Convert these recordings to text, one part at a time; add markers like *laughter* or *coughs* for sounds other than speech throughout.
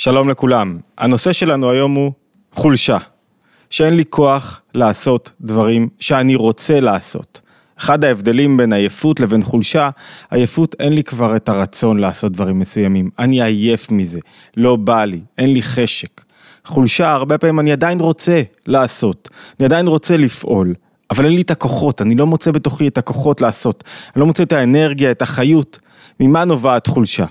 שלום לכולם, הנושא שלנו היום הוא חולשה, שאין לי כוח לעשות דברים שאני רוצה לעשות. אחד ההבדלים בין עייפות לבין חולשה, עייפות אין לי כבר את הרצון לעשות דברים מסוימים, אני עייף מזה, לא בא לי, אין לי חשק. חולשה, הרבה פעמים אני עדיין רוצה לעשות, אני עדיין רוצה לפעול, אבל אין לי את הכוחות, אני לא מוצא בתוכי את הכוחות לעשות, אני לא מוצא את האנרגיה, את החיות. ממה נובעת חולשה?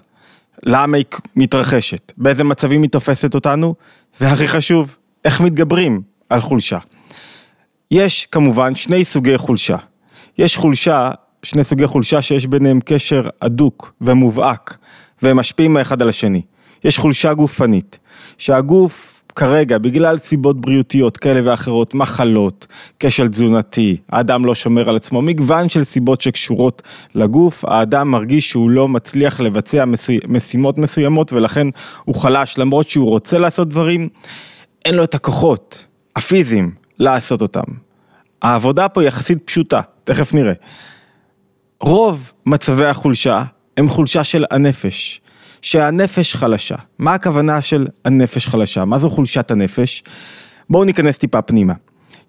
למה היא מתרחשת? באיזה מצבים היא תופסת אותנו? והכי חשוב, איך מתגברים על חולשה? יש כמובן שני סוגי חולשה. יש חולשה, שני סוגי חולשה שיש ביניהם קשר הדוק ומובהק, והם משפיעים האחד על השני. יש חולשה גופנית, שהגוף כרגע, בגלל סיבות בריאותיות כאלה ואחרות, מחלות, כשל תזונתי, האדם לא שומר על עצמו, מגוון של סיבות שקשורות לגוף, האדם מרגיש שהוא לא מצליח לבצע משימות מסוימות ולכן הוא חלש, למרות שהוא רוצה לעשות דברים, אין לו את הכוחות הפיזיים לעשות אותם. העבודה פה יחסית פשוטה, תכף נראה. רוב מצבי החולשה הם חולשה של הנפש. שהנפש חלשה. מה הכוונה של הנפש חלשה? מה זו חולשת הנפש? בואו ניכנס טיפה פנימה.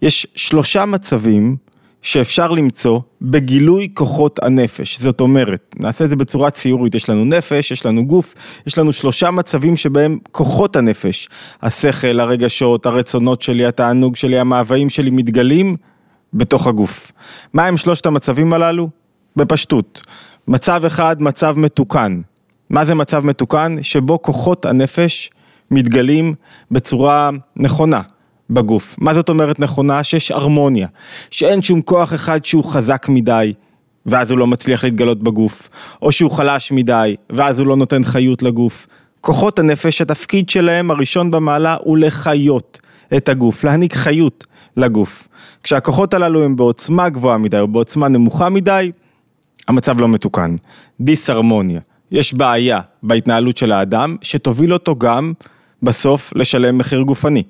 יש שלושה מצבים שאפשר למצוא בגילוי כוחות הנפש. זאת אומרת, נעשה את זה בצורה ציורית, יש לנו נפש, יש לנו גוף, יש לנו שלושה מצבים שבהם כוחות הנפש, השכל, הרגשות, הרצונות שלי, התענוג שלי, המאוויים שלי מתגלים בתוך הגוף. מה הם שלושת המצבים הללו? בפשטות. מצב אחד, מצב מתוקן, מה זה מצב מתוקן? שבו כוחות הנפש מתגלים בצורה נכונה בגוף. מה זאת אומרת נכונה? שיש הרמוניה, שאין שום כוח אחד שהוא חזק מדי, ואז הוא לא מצליח להתגלות בגוף, או שהוא חלש מדי, ואז הוא לא נותן חיות לגוף. כוחות הנפש, התפקיד שלהם הראשון במעלה הוא לחיות את הגוף, להעניק חיות לגוף. כשהכוחות הללו הם בעוצמה גבוהה מדי או בעוצמה נמוכה מדי, המצב לא מתוקן. דיסהרמוניה. יש בעיה בהתנהלות של האדם, שתוביל אותו גם בסוף לשלם מחיר גופני.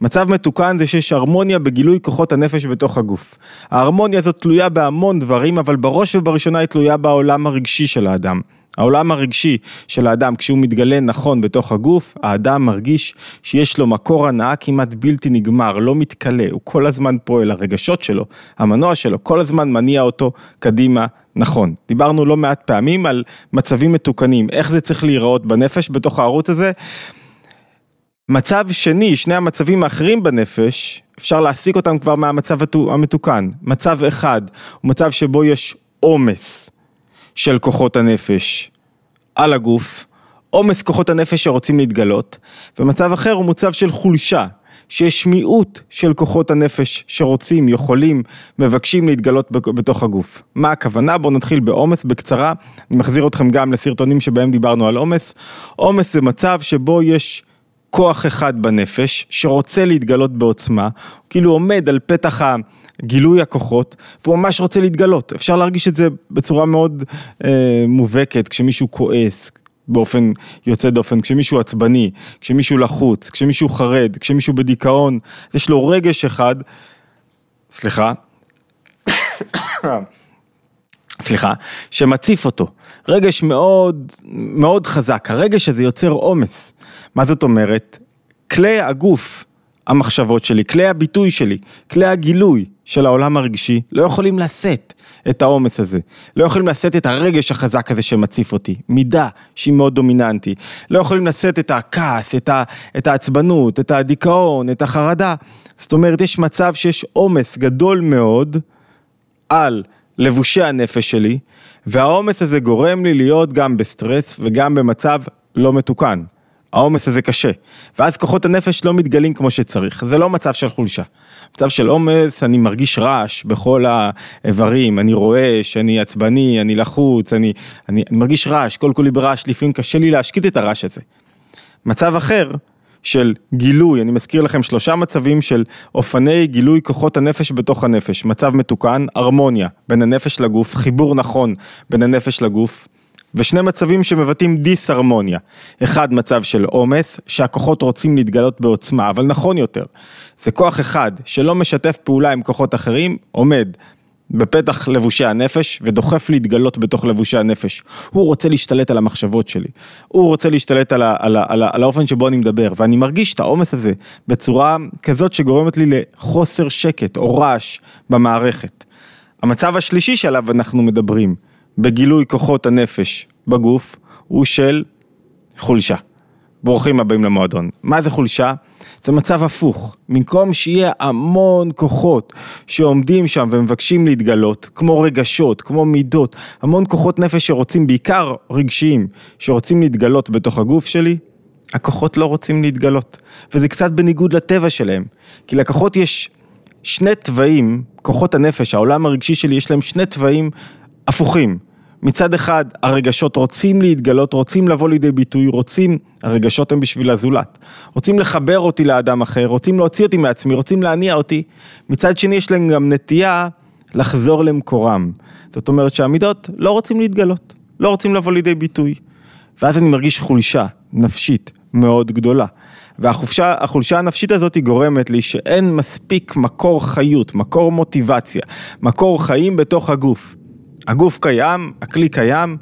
מצב מתוקן זה שיש הרמוניה בגילוי כוחות הנפש בתוך הגוף. ההרמוניה הזאת תלויה בהמון דברים, אבל בראש ובראשונה היא תלויה בעולם הרגשי של האדם. העולם הרגשי של האדם, כשהוא מתגלה נכון בתוך הגוף, האדם מרגיש שיש לו מקור הנאה כמעט בלתי נגמר, לא מתכלה, הוא כל הזמן פועל, הרגשות שלו, המנוע שלו, כל הזמן מניע אותו קדימה נכון, דיברנו לא מעט פעמים על מצבים מתוקנים, איך זה צריך להיראות בנפש בתוך הערוץ הזה. מצב שני, שני המצבים האחרים בנפש, אפשר להסיק אותם כבר מהמצב המתוקן. מצב אחד הוא מצב שבו יש עומס של כוחות הנפש על הגוף, עומס כוחות הנפש שרוצים להתגלות, ומצב אחר הוא מצב של חולשה, שיש מיעוט של כוחות הנפש שרוצים, יכולים, מבקשים להתגלות בתוך הגוף. מה הכוונה? בואו נתחיל בעומס בקצרה, אני מחזיר אתכם גם לסרטונים שבהם דיברנו על עומס. עומס זה מצב שבו יש כוח אחד בנפש שרוצה להתגלות בעוצמה, כאילו עומד על פתח ה... גילוי הכוחות, והוא ממש רוצה להתגלות. אפשר להרגיש את זה בצורה מאוד אה, מובהקת, כשמישהו כועס, באופן יוצא דופן, כשמישהו עצבני, כשמישהו לחוץ, כשמישהו חרד, כשמישהו בדיכאון, יש לו רגש אחד, סליחה, *coughs* סליחה, שמציף אותו, רגש מאוד מאוד חזק, הרגש הזה יוצר עומס, מה זאת אומרת? כלי הגוף, המחשבות שלי, כלי הביטוי שלי, כלי הגילוי של העולם הרגשי, לא יכולים לשאת את העומס הזה. לא יכולים לשאת את הרגש החזק הזה שמציף אותי. מידה שהיא מאוד דומיננטי. לא יכולים לשאת את הכעס, את, ה, את העצבנות, את הדיכאון, את החרדה. זאת אומרת, יש מצב שיש עומס גדול מאוד על לבושי הנפש שלי, והעומס הזה גורם לי להיות גם בסטרס וגם במצב לא מתוקן. העומס הזה קשה, ואז כוחות הנפש לא מתגלים כמו שצריך, זה לא מצב של חולשה. מצב של עומס, אני מרגיש רעש בכל האיברים, אני רואה שאני עצבני, אני לחוץ, אני, אני, אני מרגיש רעש, כל כולי ברעש, לפעמים קשה לי להשקיט את הרעש הזה. מצב אחר, של גילוי, אני מזכיר לכם שלושה מצבים של אופני גילוי כוחות הנפש בתוך הנפש, מצב מתוקן, הרמוניה בין הנפש לגוף, חיבור נכון בין הנפש לגוף, ושני מצבים שמבטאים דיסהרמוניה. אחד מצב של עומס, שהכוחות רוצים להתגלות בעוצמה, אבל נכון יותר, זה כוח אחד שלא משתף פעולה עם כוחות אחרים, עומד בפתח לבושי הנפש ודוחף להתגלות בתוך לבושי הנפש. הוא רוצה להשתלט על המחשבות שלי, הוא רוצה להשתלט על, ה, על, ה, על, ה, על האופן שבו אני מדבר, ואני מרגיש את העומס הזה בצורה כזאת שגורמת לי לחוסר שקט או רעש במערכת. המצב השלישי שעליו אנחנו מדברים, בגילוי כוחות הנפש בגוף, הוא של חולשה. ברוכים הבאים למועדון. מה זה חולשה? זה מצב הפוך. במקום שיהיה המון כוחות שעומדים שם ומבקשים להתגלות, כמו רגשות, כמו מידות, המון כוחות נפש שרוצים, בעיקר רגשיים, שרוצים להתגלות בתוך הגוף שלי, הכוחות לא רוצים להתגלות. וזה קצת בניגוד לטבע שלהם. כי לכוחות יש שני תוואים, כוחות הנפש, העולם הרגשי שלי, יש להם שני תוואים הפוכים. מצד אחד הרגשות רוצים להתגלות, רוצים לבוא לידי ביטוי, רוצים, הרגשות הם בשביל הזולת, רוצים לחבר אותי לאדם אחר, רוצים להוציא אותי מעצמי, רוצים להניע אותי, מצד שני יש להם גם נטייה לחזור למקורם, זאת אומרת שהמידות לא רוצים להתגלות, לא רוצים לבוא לידי ביטוי, ואז אני מרגיש חולשה נפשית מאוד גדולה. והחולשה הנפשית הזאת היא גורמת לי שאין מספיק מקור חיות, מקור מוטיבציה, מקור חיים בתוך הגוף. הגוף קיים, הכלי קיים,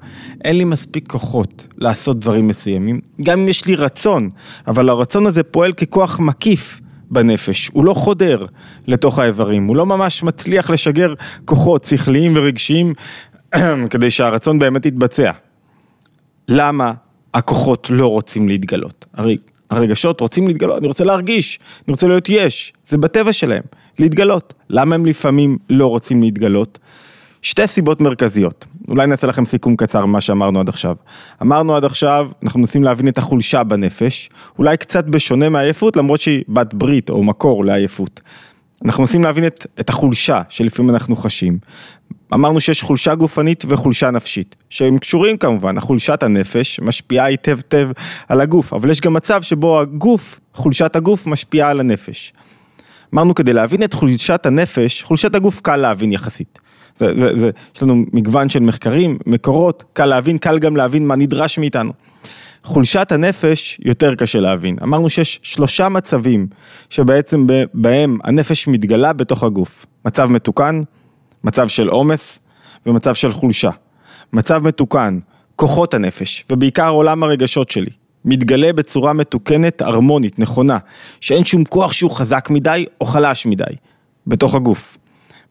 אין לי מספיק כוחות לעשות דברים מסוימים, גם אם יש לי רצון, אבל הרצון הזה פועל ככוח מקיף בנפש, הוא לא חודר לתוך האיברים, הוא לא ממש מצליח לשגר כוחות שכליים ורגשיים *clears throat* כדי שהרצון באמת יתבצע. למה הכוחות לא רוצים להתגלות? הרי הרגשות רוצים להתגלות, אני רוצה להרגיש, אני רוצה להיות יש, זה בטבע שלהם, להתגלות. למה הם לפעמים לא רוצים להתגלות? שתי סיבות מרכזיות, אולי נעשה לכם סיכום קצר ממה שאמרנו עד עכשיו. אמרנו עד עכשיו, אנחנו מנסים להבין את החולשה בנפש, אולי קצת בשונה מעייפות, למרות שהיא בת ברית או מקור לעייפות. אנחנו מנסים להבין את, את החולשה שלפעמים אנחנו חשים. אמרנו שיש חולשה גופנית וחולשה נפשית, שהם קשורים כמובן, החולשת הנפש משפיעה היטב טב על הגוף, אבל יש גם מצב שבו הגוף, חולשת הגוף משפיעה על הנפש. אמרנו כדי להבין את חולשת הנפש, חולשת הגוף קל להבין יחסית. זה, זה, זה, יש לנו מגוון של מחקרים, מקורות, קל להבין, קל גם להבין מה נדרש מאיתנו. חולשת הנפש יותר קשה להבין. אמרנו שיש שלושה מצבים שבעצם בהם הנפש מתגלה בתוך הגוף. מצב מתוקן, מצב של עומס ומצב של חולשה. מצב מתוקן, כוחות הנפש, ובעיקר עולם הרגשות שלי, מתגלה בצורה מתוקנת, הרמונית, נכונה, שאין שום כוח שהוא חזק מדי או חלש מדי, בתוך הגוף.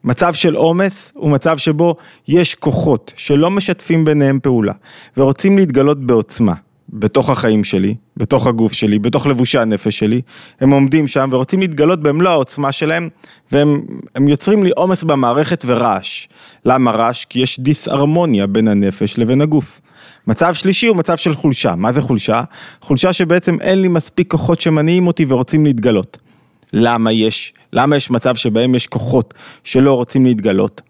מצב של עומס הוא מצב שבו יש כוחות שלא משתפים ביניהם פעולה ורוצים להתגלות בעוצמה בתוך החיים שלי, בתוך הגוף שלי, בתוך לבושי הנפש שלי, הם עומדים שם ורוצים להתגלות במלוא העוצמה שלהם והם יוצרים לי עומס במערכת ורעש. למה רעש? כי יש דיסהרמוניה בין הנפש לבין הגוף. מצב שלישי הוא מצב של חולשה. מה זה חולשה? חולשה שבעצם אין לי מספיק כוחות שמניעים אותי ורוצים להתגלות. למה יש, למה יש מצב שבהם יש כוחות שלא רוצים להתגלות?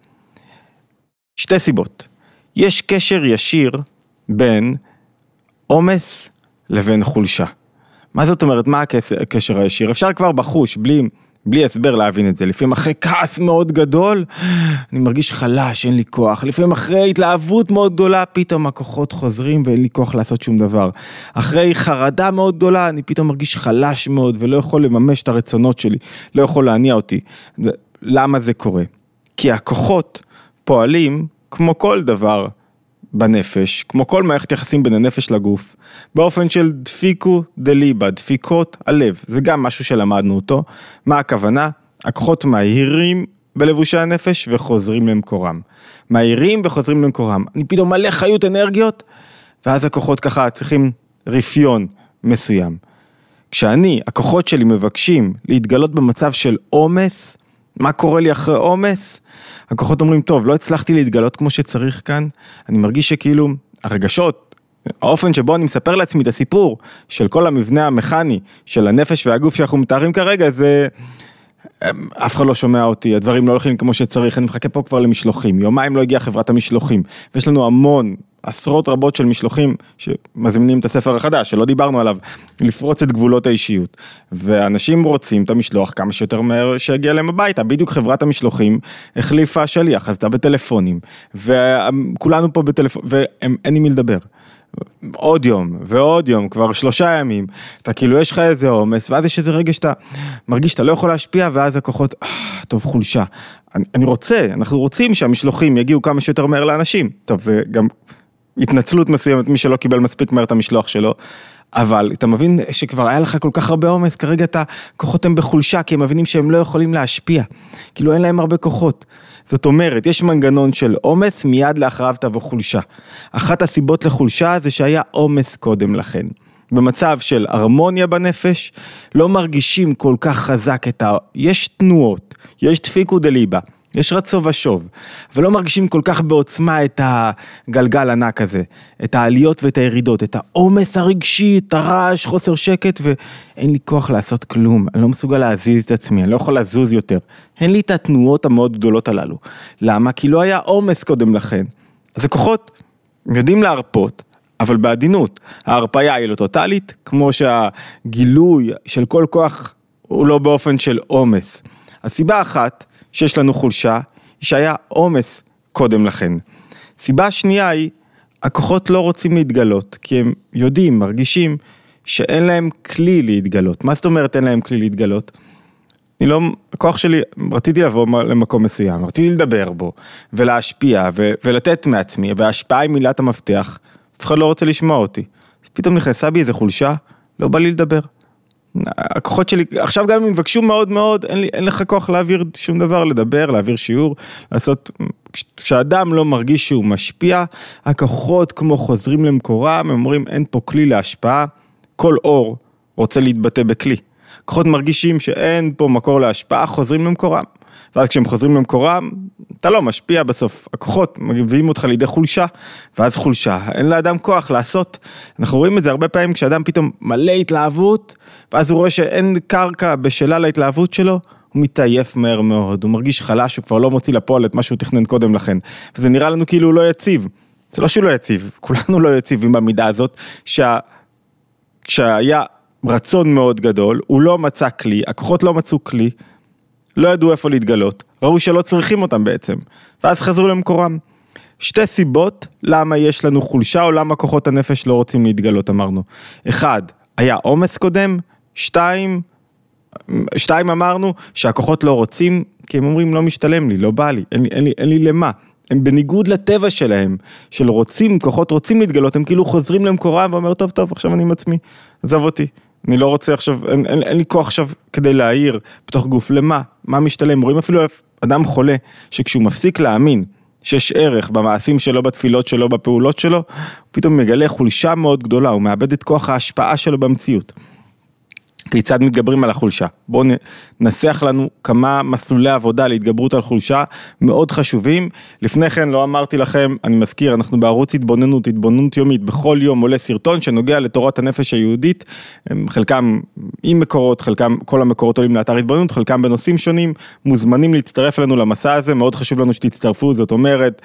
שתי סיבות. יש קשר ישיר בין עומס לבין חולשה. מה זאת אומרת, מה הקשר הישיר? אפשר כבר בחוש, בלי בלי הסבר להבין את זה. לפעמים אחרי כעס מאוד גדול, אני מרגיש חלש, אין לי כוח. לפעמים אחרי התלהבות מאוד גדולה, פתאום הכוחות חוזרים ואין לי כוח לעשות שום דבר. אחרי חרדה מאוד גדולה, אני פתאום מרגיש חלש מאוד ולא יכול לממש את הרצונות שלי, לא יכול להניע אותי. למה זה קורה? כי הכוחות פועלים כמו כל דבר בנפש, כמו כל מערכת יחסים בין הנפש לגוף, באופן של דפיקו דליבה, דפיקות הלב, זה גם משהו שלמדנו אותו. מה הכוונה? הכוחות מהירים בלבושי הנפש וחוזרים למקורם. מהירים וחוזרים למקורם. אני פתאום מלא חיות אנרגיות, ואז הכוחות ככה צריכים רפיון מסוים. כשאני, הכוחות שלי מבקשים להתגלות במצב של עומס, מה קורה לי אחרי עומס? הכוחות אומרים, טוב, לא הצלחתי להתגלות כמו שצריך כאן, אני מרגיש שכאילו הרגשות, האופן שבו אני מספר לעצמי את הסיפור של כל המבנה המכני של הנפש והגוף שאנחנו מתארים כרגע, זה... אף אחד לא שומע אותי, הדברים לא הולכים כמו שצריך, אני מחכה פה כבר למשלוחים, יומיים לא הגיעה חברת המשלוחים, ויש לנו המון עשרות רבות של משלוחים שמזמינים את הספר החדש, שלא דיברנו עליו, לפרוץ את גבולות האישיות. ואנשים רוצים את המשלוח כמה שיותר מהר שיגיע להם הביתה. בדיוק חברת המשלוחים החליפה שליח, אז אתה בטלפונים, וכולנו פה בטלפון, ואין עם מי לדבר. עוד יום ועוד יום, כבר שלושה ימים, אתה כאילו יש לך איזה עומס, ואז יש איזה רגע שאתה מרגיש שאתה לא יכול להשפיע, ואז הכוחות, אה, טוב חולשה. אני, אני רוצה, אנחנו רוצים שהמשלוחים יגיעו כמה שיותר מהר לאנשים. טוב, זה גם התנצלות מסוימת, מי שלא קיבל מספיק מהר את המשלוח שלו. אבל אתה מבין שכבר היה לך כל כך הרבה עומס, כרגע את הכוחות הם בחולשה, כי הם מבינים שהם לא יכולים להשפיע. כאילו אין להם הרבה כוחות. זאת אומרת, יש מנגנון של עומס, מיד לאחריו תבוא חולשה. אחת הסיבות לחולשה זה שהיה עומס קודם לכן. במצב של הרמוניה בנפש, לא מרגישים כל כך חזק את ה... יש תנועות, יש דפיקו דליבה. יש רצו ושוב, ולא מרגישים כל כך בעוצמה את הגלגל ענק הזה, את העליות ואת הירידות, את העומס הרגשי, את הרעש, חוסר שקט, ואין לי כוח לעשות כלום, אני לא מסוגל להזיז את עצמי, אני לא יכול לזוז יותר. אין לי את התנועות המאוד גדולות הללו. למה? כי לא היה עומס קודם לכן. אז הכוחות יודעים להרפות, אבל בעדינות. ההרפאיה היא לא טוטאלית, כמו שהגילוי של כל כוח הוא לא באופן של עומס. הסיבה אחת שיש לנו חולשה, היא שהיה עומס קודם לכן. סיבה שנייה היא, הכוחות לא רוצים להתגלות, כי הם יודעים, מרגישים, שאין להם כלי להתגלות. מה זאת אומרת אין להם כלי להתגלות? אני לא, הכוח שלי, רציתי לבוא למקום מסוים, רציתי לדבר בו, ולהשפיע, ו, ולתת מעצמי, וההשפעה היא מילת המפתח, אף אחד לא רוצה לשמוע אותי. אז פתאום נכנסה בי איזה חולשה, לא בא לי לדבר. הכוחות שלי, עכשיו גם אם יבקשו מאוד מאוד, אין, לי, אין לך כוח להעביר שום דבר, לדבר, להעביר שיעור, לעשות, כשאדם לא מרגיש שהוא משפיע, הכוחות כמו חוזרים למקורם, הם אומרים אין פה כלי להשפעה, כל אור רוצה להתבטא בכלי. כוחות מרגישים שאין פה מקור להשפעה, חוזרים למקורם. ואז כשהם חוזרים למקורם, אתה לא משפיע בסוף, הכוחות מביאים אותך לידי חולשה, ואז חולשה, אין לאדם כוח לעשות. אנחנו רואים את זה הרבה פעמים כשאדם פתאום מלא התלהבות, ואז הוא רואה שאין קרקע בשלה להתלהבות שלו, הוא מתעייף מהר מאוד, הוא מרגיש חלש, הוא כבר לא מוציא לפועל את מה שהוא תכנן קודם לכן. וזה נראה לנו כאילו הוא לא יציב. זה לא שהוא לא יציב, *laughs* כולנו לא יציבים במידה הזאת, שה... כשהיה רצון מאוד גדול, הוא לא מצא כלי, הכוחות לא מצאו כלי, לא ידעו איפה להתגלות, ראו שלא צריכים אותם בעצם, ואז חזרו למקורם. שתי סיבות למה יש לנו חולשה או למה כוחות הנפש לא רוצים להתגלות אמרנו. אחד, היה עומס קודם, שתיים, שתיים אמרנו שהכוחות לא רוצים כי הם אומרים לא משתלם לי, לא בא לי, אין לי, אין לי, אין לי למה. הם בניגוד לטבע שלהם, של רוצים, כוחות רוצים להתגלות, הם כאילו חוזרים למקורם ואומר טוב טוב עכשיו אני עם עצמי, עזוב אותי. אני לא רוצה עכשיו, אין, אין, אין לי כוח עכשיו כדי להעיר בתוך גוף, למה? מה משתלם? רואים אפילו אדם חולה, שכשהוא מפסיק להאמין שיש ערך במעשים שלו, בתפילות שלו, בפעולות שלו, הוא פתאום מגלה חולשה מאוד גדולה, הוא מאבד את כוח ההשפעה שלו במציאות. כיצד מתגברים על החולשה. בואו ננסח לנו כמה מסלולי עבודה להתגברות על חולשה מאוד חשובים. לפני כן לא אמרתי לכם, אני מזכיר, אנחנו בערוץ התבוננות, התבוננות יומית, בכל יום עולה סרטון שנוגע לתורת הנפש היהודית, חלקם עם מקורות, חלקם, כל המקורות עולים לאתר התבוננות, חלקם בנושאים שונים, מוזמנים להצטרף אלינו למסע הזה, מאוד חשוב לנו שתצטרפו, זאת אומרת,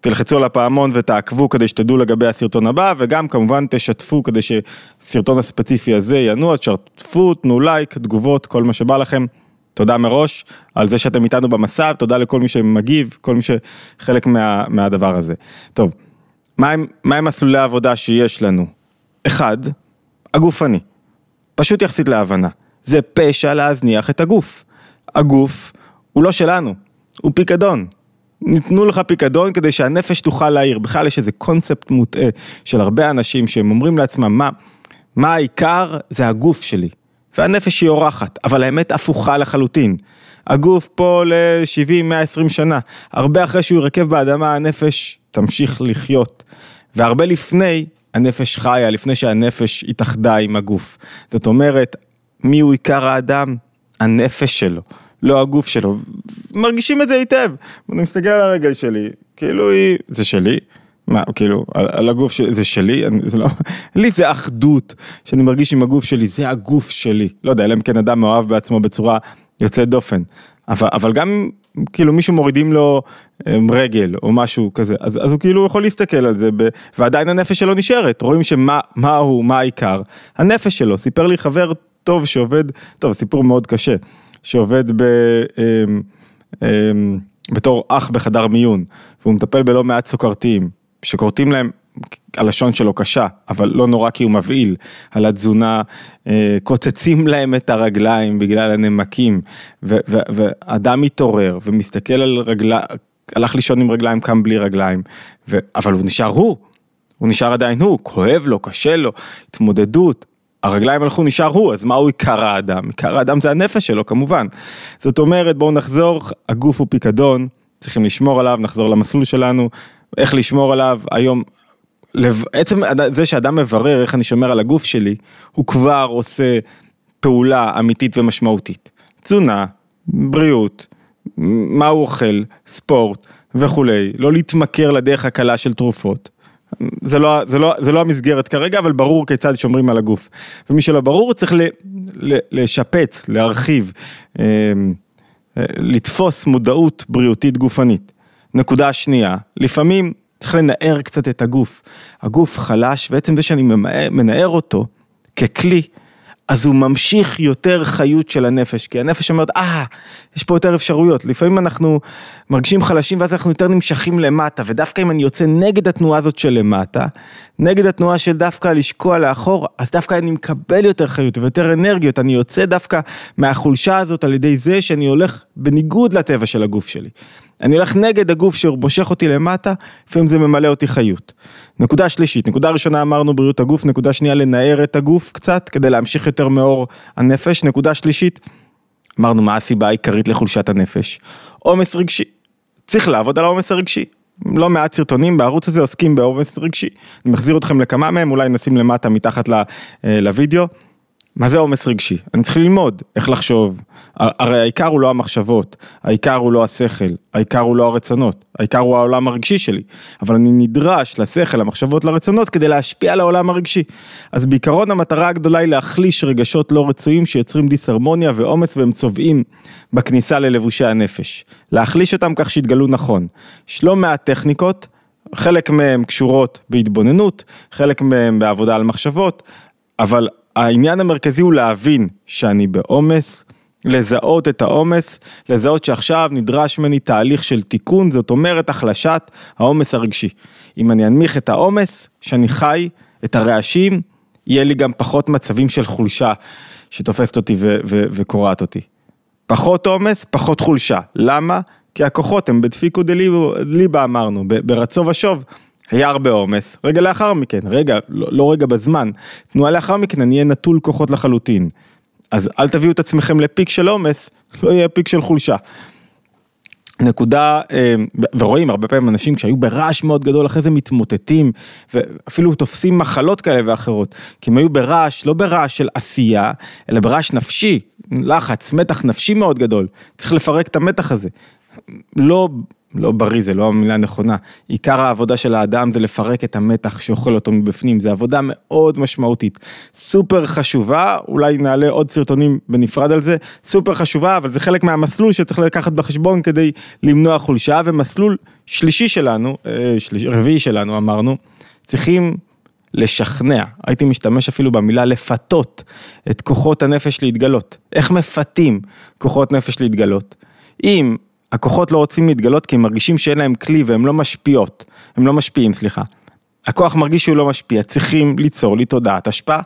תלחצו על הפעמון ותעקבו כדי שתדעו לגבי הסרטון הבא, וגם כמובן תשתפו כדי שסרטון הספציפי הזה ינוע, תשתפו, תנו לייק, תגובות, כל מה שבא לכם. תודה מראש על זה שאתם איתנו במסע, תודה לכל מי שמגיב, כל מי שחלק מה, מהדבר הזה. טוב, מהם מה מסלולי העבודה שיש לנו? אחד, הגופני. פשוט יחסית להבנה. זה פשע להזניח את הגוף. הגוף הוא לא שלנו, הוא פיקדון. ניתנו לך פיקדון כדי שהנפש תוכל להעיר. בכלל יש איזה קונספט מוטעה של הרבה אנשים שהם אומרים לעצמם, מה, מה העיקר? זה הגוף שלי. והנפש היא אורחת, אבל האמת הפוכה לחלוטין. הגוף פה ל-70-120 שנה, הרבה אחרי שהוא ירכב באדמה הנפש תמשיך לחיות. והרבה לפני, הנפש חיה, לפני שהנפש התאחדה עם הגוף. זאת אומרת, מי הוא עיקר האדם? הנפש שלו. לא הגוף שלו, מרגישים את זה היטב. אני מסתכל על הרגל שלי, כאילו היא, זה שלי, מה, כאילו, על, על הגוף שלי, זה שלי, אני, זה לא, *laughs* לי זה אחדות, שאני מרגיש עם הגוף שלי, זה הגוף שלי. לא יודע, אלא אם כן אדם מאוהב בעצמו בצורה יוצאת דופן. אבל, אבל גם, כאילו מישהו מורידים לו אמ, רגל או משהו כזה, אז, אז הוא כאילו יכול להסתכל על זה, ב, ועדיין הנפש שלו נשארת, רואים שמה מה הוא, מה העיקר. הנפש שלו, סיפר לי חבר טוב שעובד, טוב, סיפור מאוד קשה. שעובד ב, אמ, אמ, בתור אח בחדר מיון, והוא מטפל בלא מעט סוכרתיים, שכורתים להם הלשון שלו קשה, אבל לא נורא כי הוא מבהיל, על התזונה, אה, קוצצים להם את הרגליים בגלל הנמקים, ואדם מתעורר ומסתכל על רגליים, הלך לישון עם רגליים, קם בלי רגליים, ו, אבל הוא נשאר הוא, הוא נשאר עדיין הוא, כואב לו, קשה לו, התמודדות, הרגליים הלכו, נשאר הוא, אז מהו עיקר האדם? עיקר האדם זה הנפש שלו כמובן. זאת אומרת, בואו נחזור, הגוף הוא פיקדון, צריכים לשמור עליו, נחזור למסלול שלנו, איך לשמור עליו, היום, לב... עצם זה שאדם מברר איך אני שומר על הגוף שלי, הוא כבר עושה פעולה אמיתית ומשמעותית. תזונה, בריאות, מה הוא אוכל, ספורט וכולי, לא להתמכר לדרך הקלה של תרופות. זה לא, זה, לא, זה לא המסגרת כרגע, אבל ברור כיצד שומרים על הגוף. ומי שלא ברור צריך ל, ל, לשפץ, להרחיב, אה, אה, לתפוס מודעות בריאותית גופנית. נקודה שנייה, לפעמים צריך לנער קצת את הגוף. הגוף חלש, ועצם זה שאני מנער אותו ככלי, אז הוא ממשיך יותר חיות של הנפש, כי הנפש אומרת, אה, יש פה יותר אפשרויות. לפעמים אנחנו מרגישים חלשים ואז אנחנו יותר נמשכים למטה, ודווקא אם אני יוצא נגד התנועה הזאת של למטה, נגד התנועה של דווקא לשקוע לאחור, אז דווקא אני מקבל יותר חיות ויותר אנרגיות, אני יוצא דווקא מהחולשה הזאת על ידי זה שאני הולך בניגוד לטבע של הגוף שלי. אני הולך נגד הגוף שמושך אותי למטה, לפעמים זה ממלא אותי חיות. נקודה שלישית, נקודה ראשונה אמרנו בריאות הגוף, נקודה שנייה לנער את הגוף קצת, כדי להמשיך יותר מאור הנפש, נקודה שלישית, אמרנו מה הסיבה העיקרית לחולשת הנפש, עומס רגשי, צריך לעבוד על העומס הרגשי. לא מעט סרטונים בערוץ הזה עוסקים בעומס רגשי, אני מחזיר אתכם לכמה מהם, אולי נשים למטה מתחת אה, לוידאו. מה זה עומס רגשי? אני צריך ללמוד איך לחשוב. הרי העיקר הוא לא המחשבות, העיקר הוא לא השכל, העיקר הוא לא הרצונות, העיקר הוא העולם הרגשי שלי. אבל אני נדרש לשכל, למחשבות, לרצונות, כדי להשפיע על העולם הרגשי. אז בעיקרון המטרה הגדולה היא להחליש רגשות לא רצויים שיוצרים דיסהרמוניה ועומס והם צובעים בכניסה ללבושי הנפש. להחליש אותם כך שיתגלו נכון. יש לא מעט טכניקות, חלק מהן קשורות בהתבוננות, חלק מהן בעבודה על מחשבות, אבל העניין המרכזי הוא להבין שאני בעומס, לזהות את העומס, לזהות שעכשיו נדרש ממני תהליך של תיקון, זאת אומרת החלשת העומס הרגשי. אם אני אנמיך את העומס, שאני חי את הרעשים, יהיה לי גם פחות מצבים של חולשה שתופסת אותי וקורעת אותי. פחות עומס, פחות חולשה. למה? כי הכוחות הם בדפיקו דליבה אמרנו, ברצו ושוב. היה הרבה עומס, רגע לאחר מכן, רגע, לא, לא רגע בזמן, תנועה לאחר מכן אני אהיה נטול כוחות לחלוטין. אז אל תביאו את עצמכם לפיק של עומס, לא יהיה פיק של חולשה. נקודה, אה, ורואים הרבה פעמים אנשים שהיו ברעש מאוד גדול, אחרי זה מתמוטטים, ואפילו תופסים מחלות כאלה ואחרות, כי הם היו ברעש, לא ברעש של עשייה, אלא ברעש נפשי, לחץ, מתח נפשי מאוד גדול, צריך לפרק את המתח הזה. לא לא בריא, זה לא המילה הנכונה. עיקר העבודה של האדם זה לפרק את המתח שאוכל אותו מבפנים, זו עבודה מאוד משמעותית. סופר חשובה, אולי נעלה עוד סרטונים בנפרד על זה, סופר חשובה, אבל זה חלק מהמסלול שצריך לקחת בחשבון כדי למנוע חולשה, ומסלול שלישי שלנו, אה, שליש, רביעי שלנו אמרנו, צריכים לשכנע, הייתי משתמש אפילו במילה לפתות את כוחות הנפש להתגלות. איך מפתים כוחות נפש להתגלות? אם הכוחות לא רוצים להתגלות כי הם מרגישים שאין להם כלי והם לא משפיעות, הם לא משפיעים, סליחה. הכוח מרגיש שהוא לא משפיע, צריכים ליצור לי תודעת השפעה.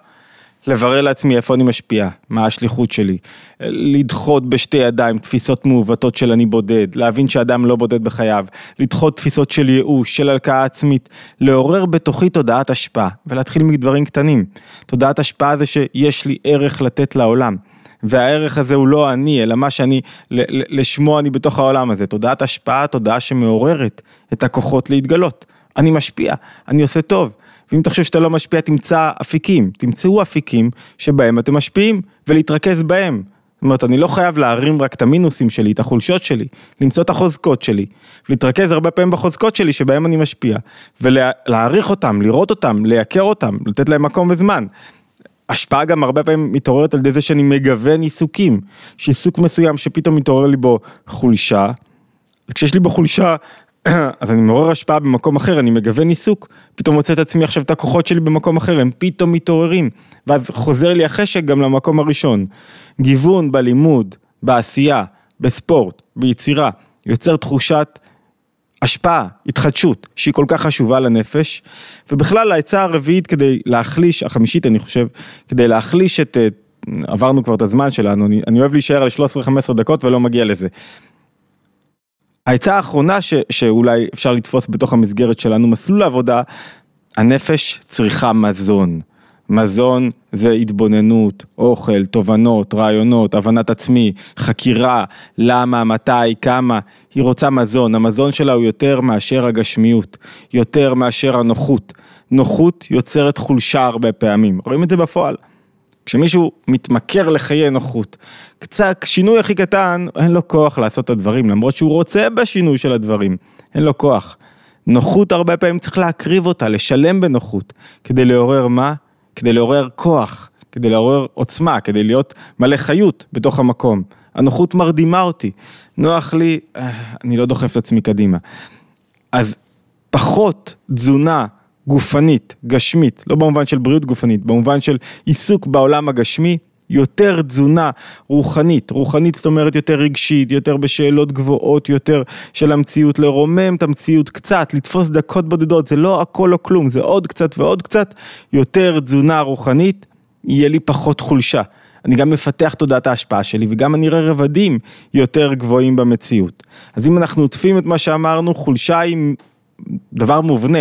לברר לעצמי איפה אני משפיע, מה השליחות שלי, לדחות בשתי ידיים תפיסות מעוותות של אני בודד, להבין שאדם לא בודד בחייו, לדחות תפיסות של ייאוש, של הלקאה עצמית, לעורר בתוכי תודעת השפעה ולהתחיל מדברים קטנים. תודעת השפעה זה שיש לי ערך לתת לעולם. והערך הזה הוא לא אני, אלא מה שאני, לשמו אני בתוך העולם הזה. תודעת השפעה, תודעה שמעוררת את הכוחות להתגלות. אני משפיע, אני עושה טוב. ואם חושב שאתה לא משפיע, תמצא אפיקים, תמצאו אפיקים שבהם אתם משפיעים, ולהתרכז בהם. זאת אומרת, אני לא חייב להרים רק את המינוסים שלי, את החולשות שלי, למצוא את החוזקות שלי, ולהתרכז הרבה פעמים בחוזקות שלי שבהם אני משפיע, ולהעריך אותם, לראות אותם, לייקר אותם, לתת להם מקום וזמן. השפעה גם הרבה פעמים מתעוררת על ידי זה שאני מגוון עיסוקים, שעיסוק מסוים שפתאום מתעורר לי בו חולשה, אז כשיש לי בו חולשה, *clears throat* אז אני מעורר השפעה במקום אחר, אני מגוון עיסוק, פתאום מוצא את עצמי עכשיו את הכוחות שלי במקום אחר, הם פתאום מתעוררים, ואז חוזר לי החשק גם למקום הראשון. גיוון בלימוד, בעשייה, בספורט, ביצירה, יוצר תחושת השפעה, התחדשות, שהיא כל כך חשובה לנפש, ובכלל העצה הרביעית כדי להחליש, החמישית אני חושב, כדי להחליש את, עברנו כבר את הזמן שלנו, אני, אני אוהב להישאר על 13-15 דקות ולא מגיע לזה. העצה האחרונה ש, שאולי אפשר לתפוס בתוך המסגרת שלנו, מסלול העבודה, הנפש צריכה מזון. מזון זה התבוננות, אוכל, תובנות, רעיונות, הבנת עצמי, חקירה, למה, מתי, כמה, היא רוצה מזון, המזון שלה הוא יותר מאשר הגשמיות, יותר מאשר הנוחות. נוחות יוצרת חולשה הרבה פעמים, רואים את זה בפועל. כשמישהו מתמכר לחיי נוחות, קצת שינוי הכי קטן, אין לו כוח לעשות את הדברים, למרות שהוא רוצה בשינוי של הדברים, אין לו כוח. נוחות הרבה פעמים צריך להקריב אותה, לשלם בנוחות, כדי לעורר מה? כדי לעורר כוח, כדי לעורר עוצמה, כדי להיות מלא חיות בתוך המקום. הנוחות מרדימה אותי, נוח לי, אה, אני לא דוחף את עצמי קדימה. אז פחות תזונה גופנית, גשמית, לא במובן של בריאות גופנית, במובן של עיסוק בעולם הגשמי, יותר תזונה רוחנית, רוחנית זאת אומרת יותר רגשית, יותר בשאלות גבוהות יותר של המציאות, לרומם את המציאות קצת, לתפוס דקות בודדות, זה לא הכל או כלום, זה עוד קצת ועוד קצת, יותר תזונה רוחנית, יהיה לי פחות חולשה. אני גם מפתח תודעת ההשפעה שלי וגם אני אראה רבדים יותר גבוהים במציאות. אז אם אנחנו עוטפים את מה שאמרנו, חולשה היא דבר מובנה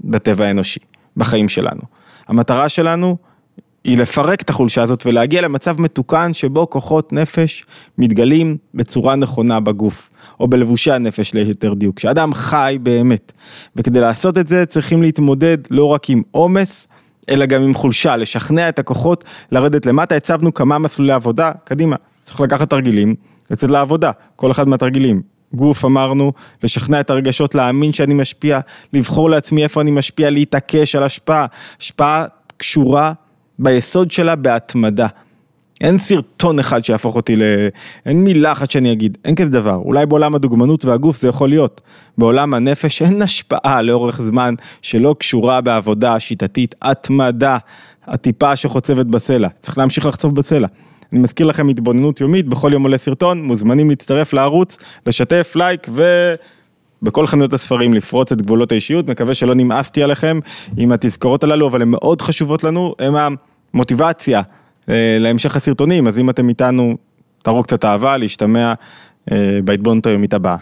בטבע האנושי, בחיים שלנו. המטרה שלנו היא לפרק את החולשה הזאת ולהגיע למצב מתוקן שבו כוחות נפש מתגלים בצורה נכונה בגוף, או בלבושי הנפש ליתר דיוק, שאדם חי באמת. וכדי לעשות את זה צריכים להתמודד לא רק עם עומס, אלא גם עם חולשה, לשכנע את הכוחות לרדת למטה, הצבנו כמה מסלולי עבודה, קדימה, צריך לקחת תרגילים, לצאת לעבודה, כל אחד מהתרגילים. גוף אמרנו, לשכנע את הרגשות, להאמין שאני משפיע, לבחור לעצמי איפה אני משפיע, להתעקש על השפעה. השפעה קשורה ביסוד שלה בהתמדה. אין סרטון אחד שיהפוך אותי ל... אין מילה אחת שאני אגיד, אין כזה דבר. אולי בעולם הדוגמנות והגוף זה יכול להיות. בעולם הנפש אין השפעה לאורך זמן שלא קשורה בעבודה שיטתית, התמדה, הטיפה שחוצבת בסלע. צריך להמשיך לחצוב בסלע. אני מזכיר לכם התבוננות יומית, בכל יום עולה סרטון, מוזמנים להצטרף לערוץ, לשתף, לייק ו... בכל חנויות הספרים לפרוץ את גבולות האישיות, מקווה שלא נמאסתי עליכם עם התזכורות הללו, אבל הן מאוד חשובות לנו, הן המוטיבציה אה, להמשך הסרטונים, אז אם אתם איתנו, תראו קצת אהבה, להשתמע אה, בהתבוננות היומית הבאה.